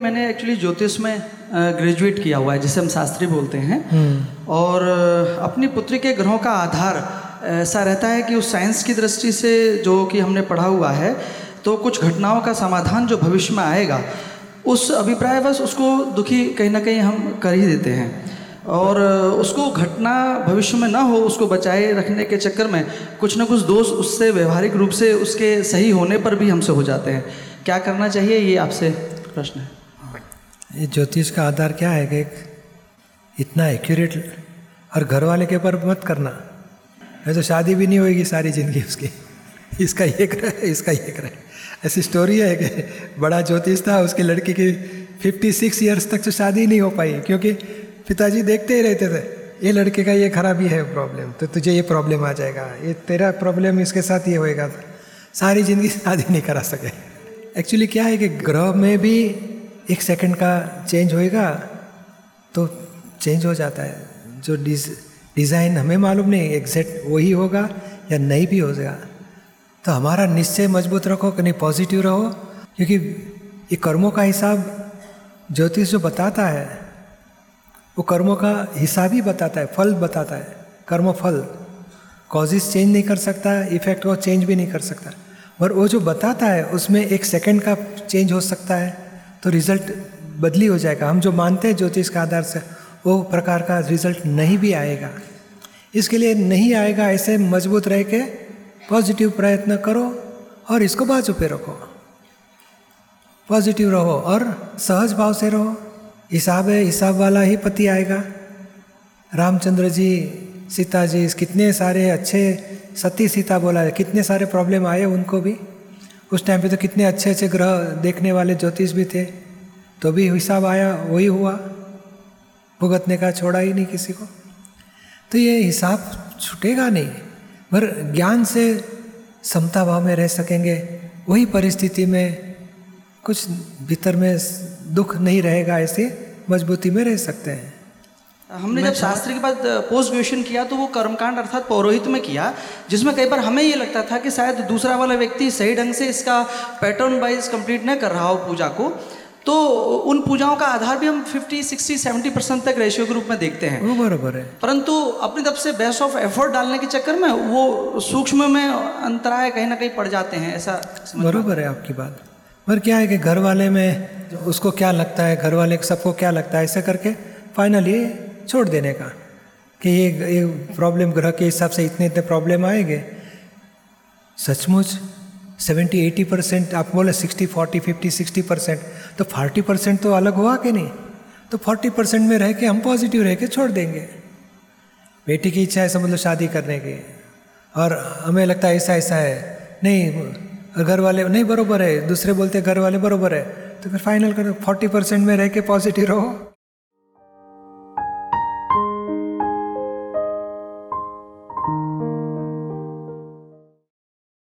मैंने एक्चुअली ज्योतिष में ग्रेजुएट किया हुआ है जिसे हम शास्त्री बोलते हैं। और अपनी पुत्री के ग्रहों का आधार ऐसा रहता है कि उस साइंस की दृष्टि से जो कि हमने पढ़ा हुआ है तो कुछ घटनाओं का समाधान जो भविष्य में आएगा उस अभिप्राय बस उसको दुखी कहीं ना कहीं हम कर ही देते हैं। और उसको घटना भविष्य में ना हो, उसको बचाए रखने के चक्कर में कुछ ना कुछ दोष उससे व्यवहारिक रूप से उसके सही होने पर भी हमसे हो जाते हैं। क्या करना चाहिए? ये आपसे प्रश्न है। ये ज्योतिष का आधार क्या है कि इतना एक्यूरेट और घर वाले के ऊपर मत करना। नहीं तो शादी भी नहीं होगी सारी ज़िंदगी उसकी। इसका ये रहे इसका ये रहे ऐसी स्टोरी है कि बड़ा ज्योतिष था, उसकी लड़की की 56 इयर्स तक तो शादी नहीं हो पाई, क्योंकि पिताजी देखते ही रहते थे, ये लड़के का ये खराबी है प्रॉब्लम तो तुझे ये प्रॉब्लम आ जाएगा। ये तेरा प्रॉब्लम इसके साथ ये होएगा। सारी ज़िंदगी शादी नहीं करा सके। एक्चुअली क्या है कि ग्रह में भी एक सेकंड का चेंज होएगा तो चेंज हो जाता है। जो डिज डिज़ाइन हमें मालूम नहीं एग्जैक्ट वही होगा या नहीं भी हो जाएगा तो हमारा निश्चय मज़बूत रखो कि नहीं पॉजिटिव रहो, क्योंकि ये कर्मों का हिसाब ज्योतिष जो बताता है वो कर्मों का हिसाब ही बताता है, फल बताता है। कर्म फल। कॉजेस चेंज नहीं कर सकता इफ़ेक्ट को चेंज भी नहीं कर सकता। पर वो जो बताता है, उसमें एक सेकंड का चेंज हो सकता है तो रिज़ल्ट बदली हो जाएगा। हम जो मानते हैं ज्योतिष के आधार से, वो प्रकार का रिज़ल्ट नहीं भी आएगा। इसके लिए नहीं आएगा, ऐसे मज़बूत रह के पॉजिटिव प्रयत्न करो और इसको बाजू पे रखो। पॉजिटिव रहो और सहज भाव से रहो। हिसाब है, हिसाब वाला ही पति आएगा। रामचंद्र जी, सीता जी, कितने सारे अच्छे सती सीता बोला है, कितने सारे प्रॉब्लम आए उनको भी। उस टाइम पे तो कितने अच्छे अच्छे ग्रह देखने वाले ज्योतिष भी थे। तो भी हिसाब आया, वही हुआ। भुगतने का छोड़ा ही नहीं किसी को। तो ये हिसाब छूटेगा नहीं, पर ज्ञान से समता भाव में रह सकेंगे। वही परिस्थिति में कुछ भीतर में दुख नहीं रहेगा ऐसे मजबूती में रह सकते हैं। हमने जब शास्त्र के बाद पोस्ट ग्रेजुएशन किया तो वो कर्मकांड अर्थात पौरोहित में किया जिसमें कई बार हमें ये लगता था कि शायद दूसरा वाला व्यक्ति सही ढंग से इसका पैटर्न वाइज कंप्लीट न कर रहा हो पूजा को। तो उन पूजाओं का आधार भी हम 50, 60, 70 परसेंट तक रेशियो के रूप में देखते हैं। वो बराबर है। परंतु अपनी तरफ़ से बेस्ट ऑफ़ एफर्ट डालने के चक्कर में वो सूक्ष्म में अंतराय कहीं ना कहीं पड़ जाते हैं ऐसा बराबर है आपकी बात। पर क्या है कि घर वाले में उसको क्या लगता है, घर वाले सबको क्या लगता है, ऐसे करके फाइनली छोड़ देने का कि ये ये प्रॉब्लम ग्रह के हिसाब से इतने इतने प्रॉब्लम आएँगे। सचमुच सेवेंटी एटी परसेंट आप बोले sixty forty fifty sixty percent तो फोर्टी परसेंट तो अलग हुआ कि नहीं? तो फोर्टी परसेंट में रह के हम पॉजिटिव रह के छोड़ देंगे। बेटी की इच्छा है, समझ लो शादी करने की, और हमें लगता है ऐसा ऐसा है। नहीं घर वाले नहीं, बरोबर है। दूसरे बोलते घर वाले बरोबर है। तो फिर फाइनल करो फोर्टी परसेंट में रह के पॉजिटिव रहो।